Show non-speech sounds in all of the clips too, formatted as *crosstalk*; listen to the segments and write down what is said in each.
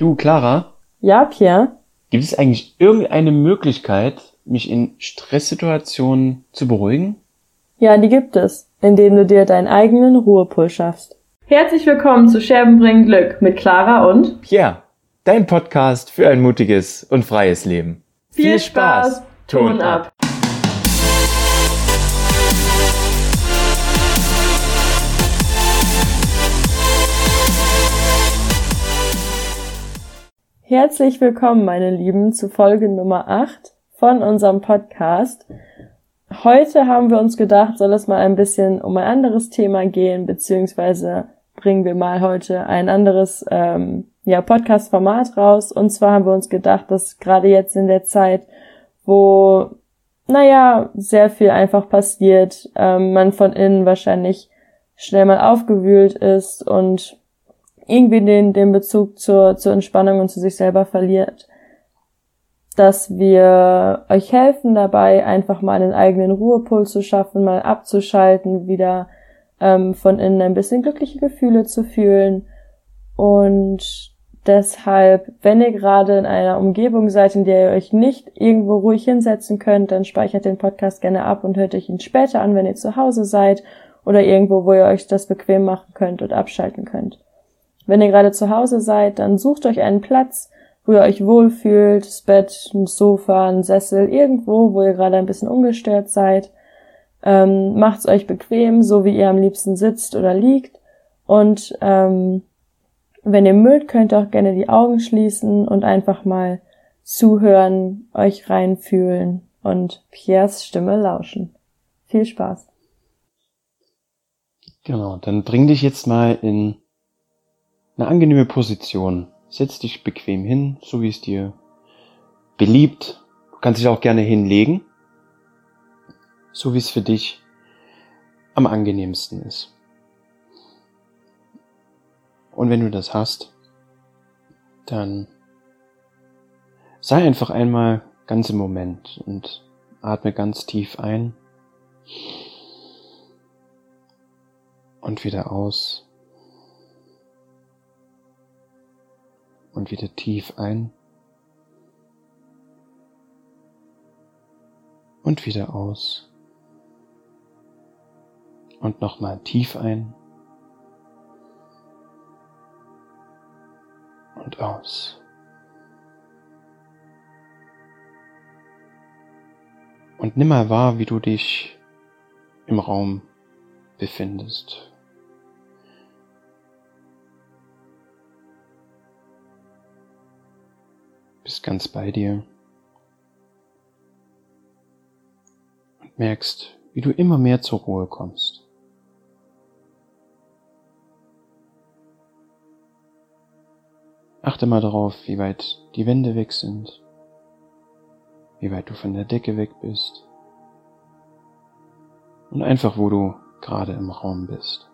Du, Clara? Ja, Pierre? Gibt es eigentlich irgendeine Möglichkeit, mich in Stresssituationen zu beruhigen? Ja, die gibt es, indem du dir deinen eigenen Ruhepuls schaffst. Herzlich willkommen zu Scherben bringen Glück mit Clara und Pierre, dein Podcast für ein mutiges und freies Leben. Viel, Spaß, Ton ab. Herzlich willkommen, meine Lieben, zu Folge Nummer 8 von unserem Podcast. Heute haben wir uns gedacht, soll es mal ein bisschen um ein anderes Thema gehen, beziehungsweise bringen wir mal heute ein anderes ähm, ja, Podcast-Format raus. Und zwar haben wir uns gedacht, dass gerade jetzt in der Zeit, wo, naja, sehr viel einfach passiert, ähm, man von innen wahrscheinlich schnell mal aufgewühlt ist und irgendwie den, den Bezug zur, zur Entspannung und zu sich selber verliert. Dass wir euch helfen dabei, einfach mal einen eigenen Ruhepuls zu schaffen, mal abzuschalten, wieder ähm, von innen ein bisschen glückliche Gefühle zu fühlen. Und deshalb, wenn ihr gerade in einer Umgebung seid, in der ihr euch nicht irgendwo ruhig hinsetzen könnt, dann speichert den Podcast gerne ab und hört euch ihn später an, wenn ihr zu Hause seid oder irgendwo, wo ihr euch das bequem machen könnt und abschalten könnt. Wenn ihr gerade zu Hause seid, dann sucht euch einen Platz, wo ihr euch wohlfühlt, das Bett, ein Sofa, ein Sessel, irgendwo, wo ihr gerade ein bisschen ungestört seid. Ähm, macht's euch bequem, so wie ihr am liebsten sitzt oder liegt. Und ähm, wenn ihr mögt, könnt ihr auch gerne die Augen schließen und einfach mal zuhören, euch reinfühlen und Piers Stimme lauschen. Viel Spaß. Genau, dann bring dich jetzt mal in eine angenehme Position. Setz dich bequem hin, so wie es dir beliebt. Du kannst dich auch gerne hinlegen, so wie es für dich am angenehmsten ist. Und wenn du das hast, dann sei einfach einmal ganz im Moment und atme ganz tief ein und wieder aus. Und wieder tief ein und wieder aus und nochmal tief ein und aus. Und nimm mal wahr, wie du dich im Raum befindest. Bist ganz bei dir und merkst, wie du immer mehr zur Ruhe kommst. Achte mal darauf, wie weit die Wände weg sind, wie weit du von der Decke weg bist und einfach, wo du gerade im Raum bist.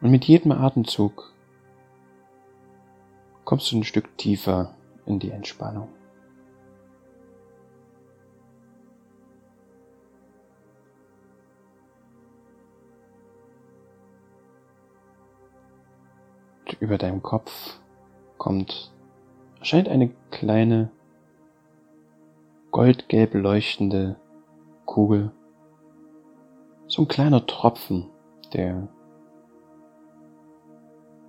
Und mit jedem Atemzug kommst du ein Stück tiefer in die Entspannung. Und über deinem Kopf kommt, erscheint eine kleine, goldgelb leuchtende Kugel. So ein kleiner Tropfen, der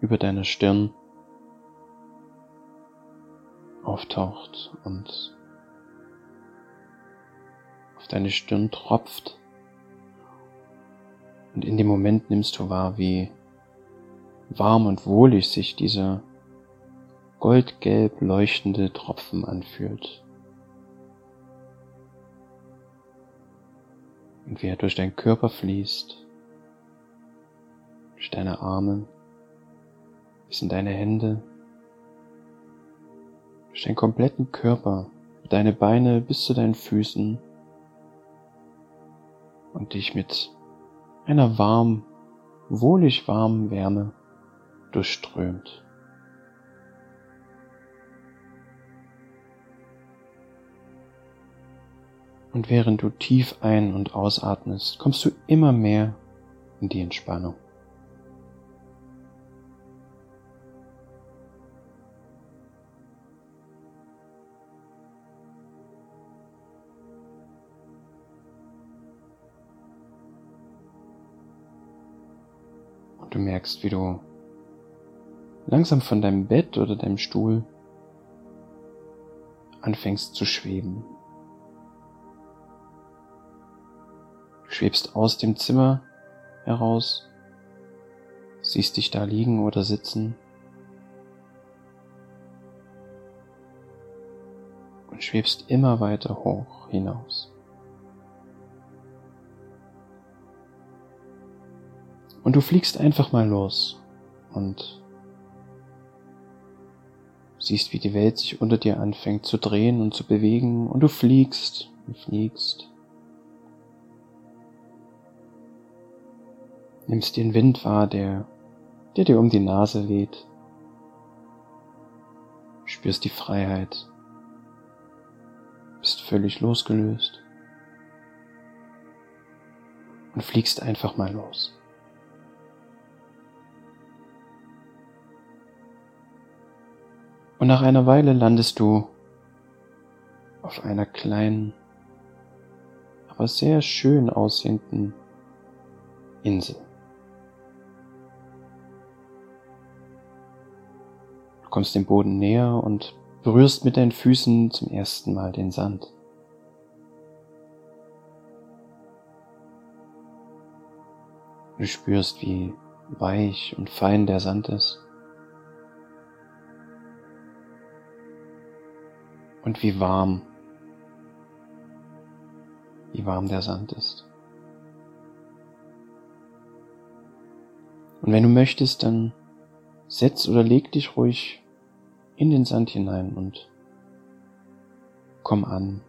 über deiner Stirn auftaucht und auf deine Stirn tropft. Und in dem Moment nimmst du wahr, wie warm und wohlig sich dieser goldgelb leuchtende Tropfen anfühlt. Und wie er durch deinen Körper fließt, durch deine Arme, bis in deine Hände, durch deinen kompletten Körper, deine Beine bis zu deinen Füßen und dich mit einer warm, wohlig warmen Wärme durchströmt. Und während du tief ein- und ausatmest, kommst du immer mehr in die Entspannung. Merkst, wie du langsam von deinem Bett oder deinem Stuhl anfängst zu schweben. Du schwebst aus dem Zimmer heraus, siehst dich da liegen oder sitzen und schwebst immer weiter hoch hinaus. Und du fliegst einfach mal los und siehst, wie die Welt sich unter dir anfängt zu drehen und zu bewegen und du fliegst und fliegst. Nimmst den Wind wahr, der, der dir um die Nase weht. Spürst die Freiheit. Bist völlig losgelöst. Und fliegst einfach mal los. Und nach einer Weile landest du auf einer kleinen, aber sehr schön aussehenden Insel. Du kommst dem Boden näher und berührst mit deinen Füßen zum ersten Mal den Sand. Du spürst, wie weich und fein der Sand ist. Und wie warm, wie warm der Sand ist. Und wenn du möchtest, dann setz oder leg dich ruhig in den Sand hinein und komm an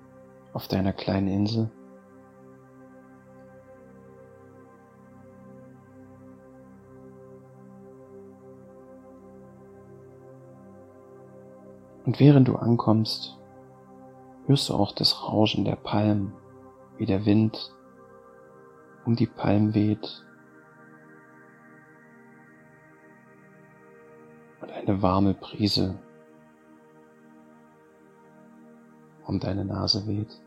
auf deiner kleinen Insel. Und während du ankommst, hörst du auch das Rauschen der Palmen, wie der Wind um die Palmen weht und eine warme Brise um deine Nase weht.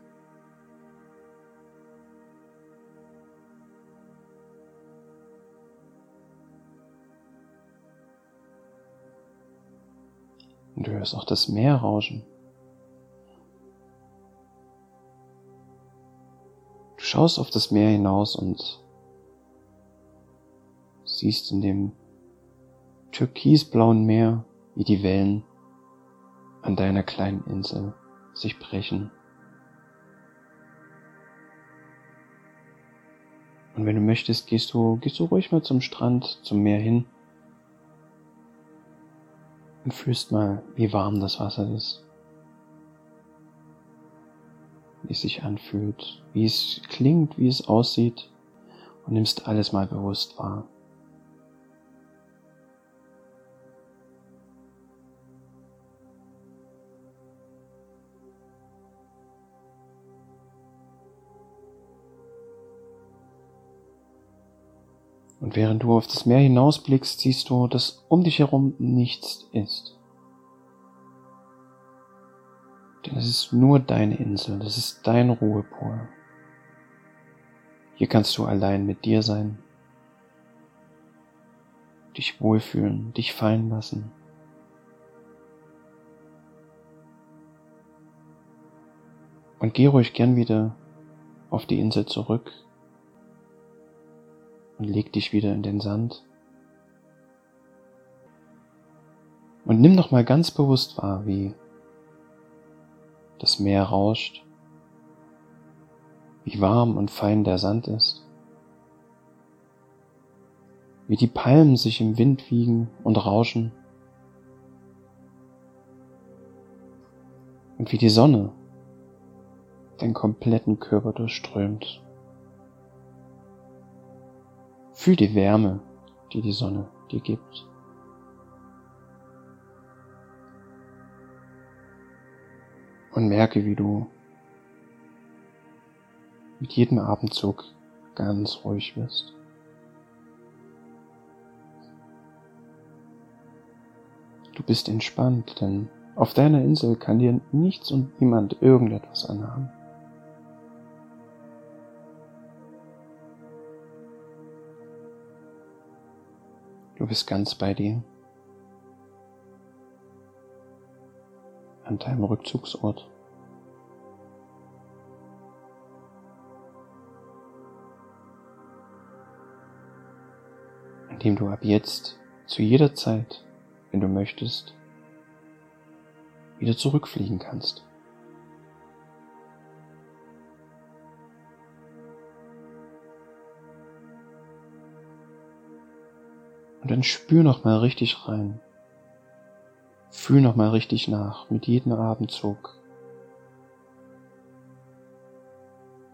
Und du hörst auch das Meer rauschen. Schaust auf das Meer hinaus und siehst in dem türkisblauen Meer, wie die Wellen an deiner kleinen Insel sich brechen. Und wenn du möchtest, gehst du, gehst du ruhig mal zum Strand, zum Meer hin und fühlst mal, wie warm das Wasser ist wie es sich anfühlt, wie es klingt, wie es aussieht und nimmst alles mal bewusst wahr. Und während du auf das Meer hinausblickst, siehst du, dass um dich herum nichts ist. Denn es ist nur deine Insel, das ist dein Ruhepol. Hier kannst du allein mit dir sein, dich wohlfühlen, dich fallen lassen. Und geh ruhig gern wieder auf die Insel zurück und leg dich wieder in den Sand. Und nimm noch mal ganz bewusst wahr, wie das Meer rauscht, wie warm und fein der Sand ist, wie die Palmen sich im Wind wiegen und rauschen und wie die Sonne den kompletten Körper durchströmt. Fühl die Wärme, die die Sonne dir gibt. Und merke, wie du mit jedem Atemzug ganz ruhig wirst. Du bist entspannt, denn auf deiner Insel kann dir nichts und niemand irgendetwas anhaben. Du bist ganz bei dir. An deinem Rückzugsort. An dem du ab jetzt zu jeder Zeit, wenn du möchtest, wieder zurückfliegen kannst. Und dann spür noch mal richtig rein. Fühl noch mal richtig nach mit jedem Atemzug.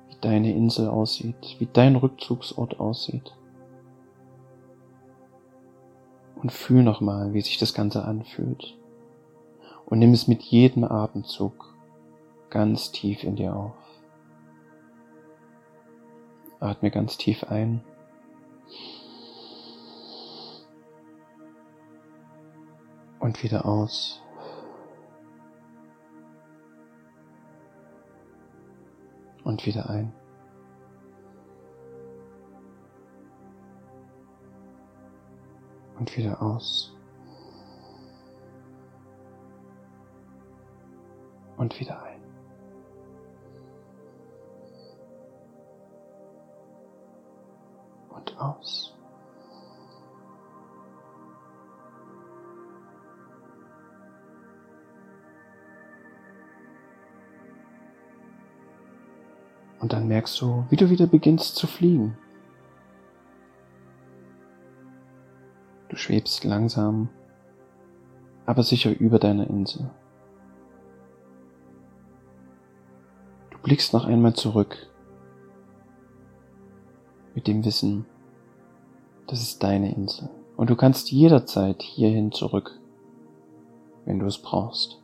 Wie deine Insel aussieht, wie dein Rückzugsort aussieht. Und fühl noch mal, wie sich das Ganze anfühlt. Und nimm es mit jedem Atemzug ganz tief in dir auf. Atme ganz tief ein. Und wieder aus. Und wieder ein. Und wieder aus. Und wieder ein. Und aus. Und dann merkst du, wie du wieder beginnst zu fliegen. Du schwebst langsam, aber sicher über deiner Insel. Du blickst noch einmal zurück mit dem Wissen, das ist deine Insel und du kannst jederzeit hierhin zurück, wenn du es brauchst.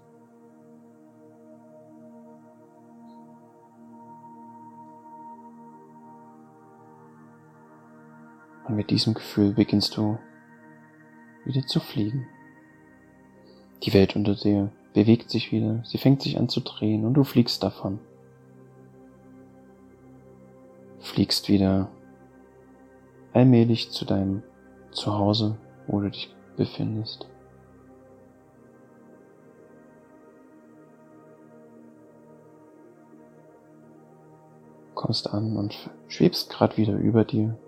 Und mit diesem Gefühl beginnst du wieder zu fliegen. Die Welt unter dir bewegt sich wieder, sie fängt sich an zu drehen und du fliegst davon. Fliegst wieder allmählich zu deinem Zuhause, wo du dich befindest. Kommst an und schwebst grad wieder über dir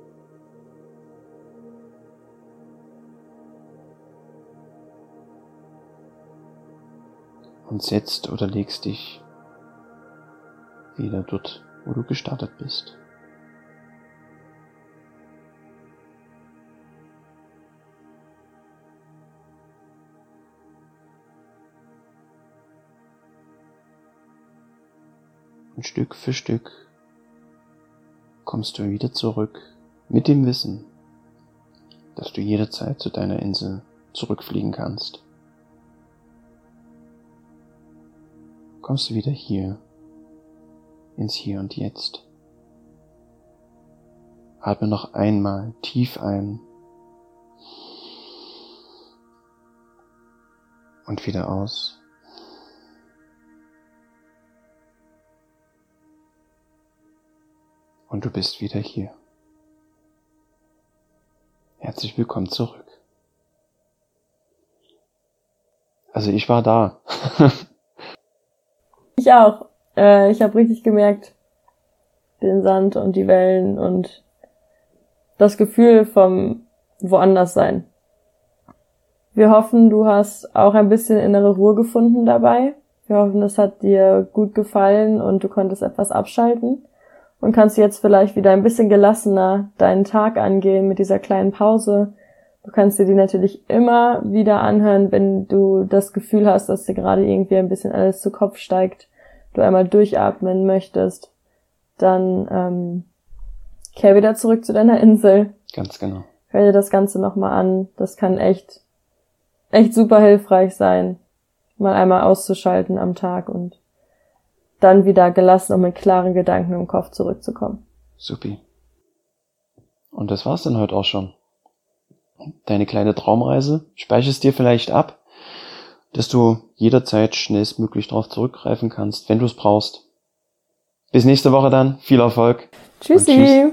und setzt oder legst dich wieder dort, wo du gestartet bist. Und Stück für Stück kommst du wieder zurück mit dem Wissen, dass du jederzeit zu deiner Insel zurückfliegen kannst. Kommst du wieder hier, ins Hier und Jetzt. Atme noch einmal tief ein und wieder aus. Und du bist wieder hier. Herzlich willkommen zurück. Also ich war da. *laughs* Ich auch. Äh, ich habe richtig gemerkt, den Sand und die Wellen und das Gefühl vom woanders sein. Wir hoffen, du hast auch ein bisschen innere Ruhe gefunden dabei. Wir hoffen, es hat dir gut gefallen und du konntest etwas abschalten und kannst jetzt vielleicht wieder ein bisschen gelassener deinen Tag angehen mit dieser kleinen Pause. Du kannst dir die natürlich immer wieder anhören, wenn du das Gefühl hast, dass dir gerade irgendwie ein bisschen alles zu Kopf steigt du einmal durchatmen möchtest, dann ähm, kehr wieder zurück zu deiner Insel. Ganz genau. Hör dir das Ganze nochmal an. Das kann echt, echt super hilfreich sein, mal einmal auszuschalten am Tag und dann wieder gelassen und mit klaren Gedanken im Kopf zurückzukommen. Supi. Und das war's dann heute auch schon. Deine kleine Traumreise. Speicherst dir vielleicht ab dass du jederzeit schnellstmöglich darauf zurückgreifen kannst, wenn du es brauchst. Bis nächste Woche dann. Viel Erfolg. Tschüssi.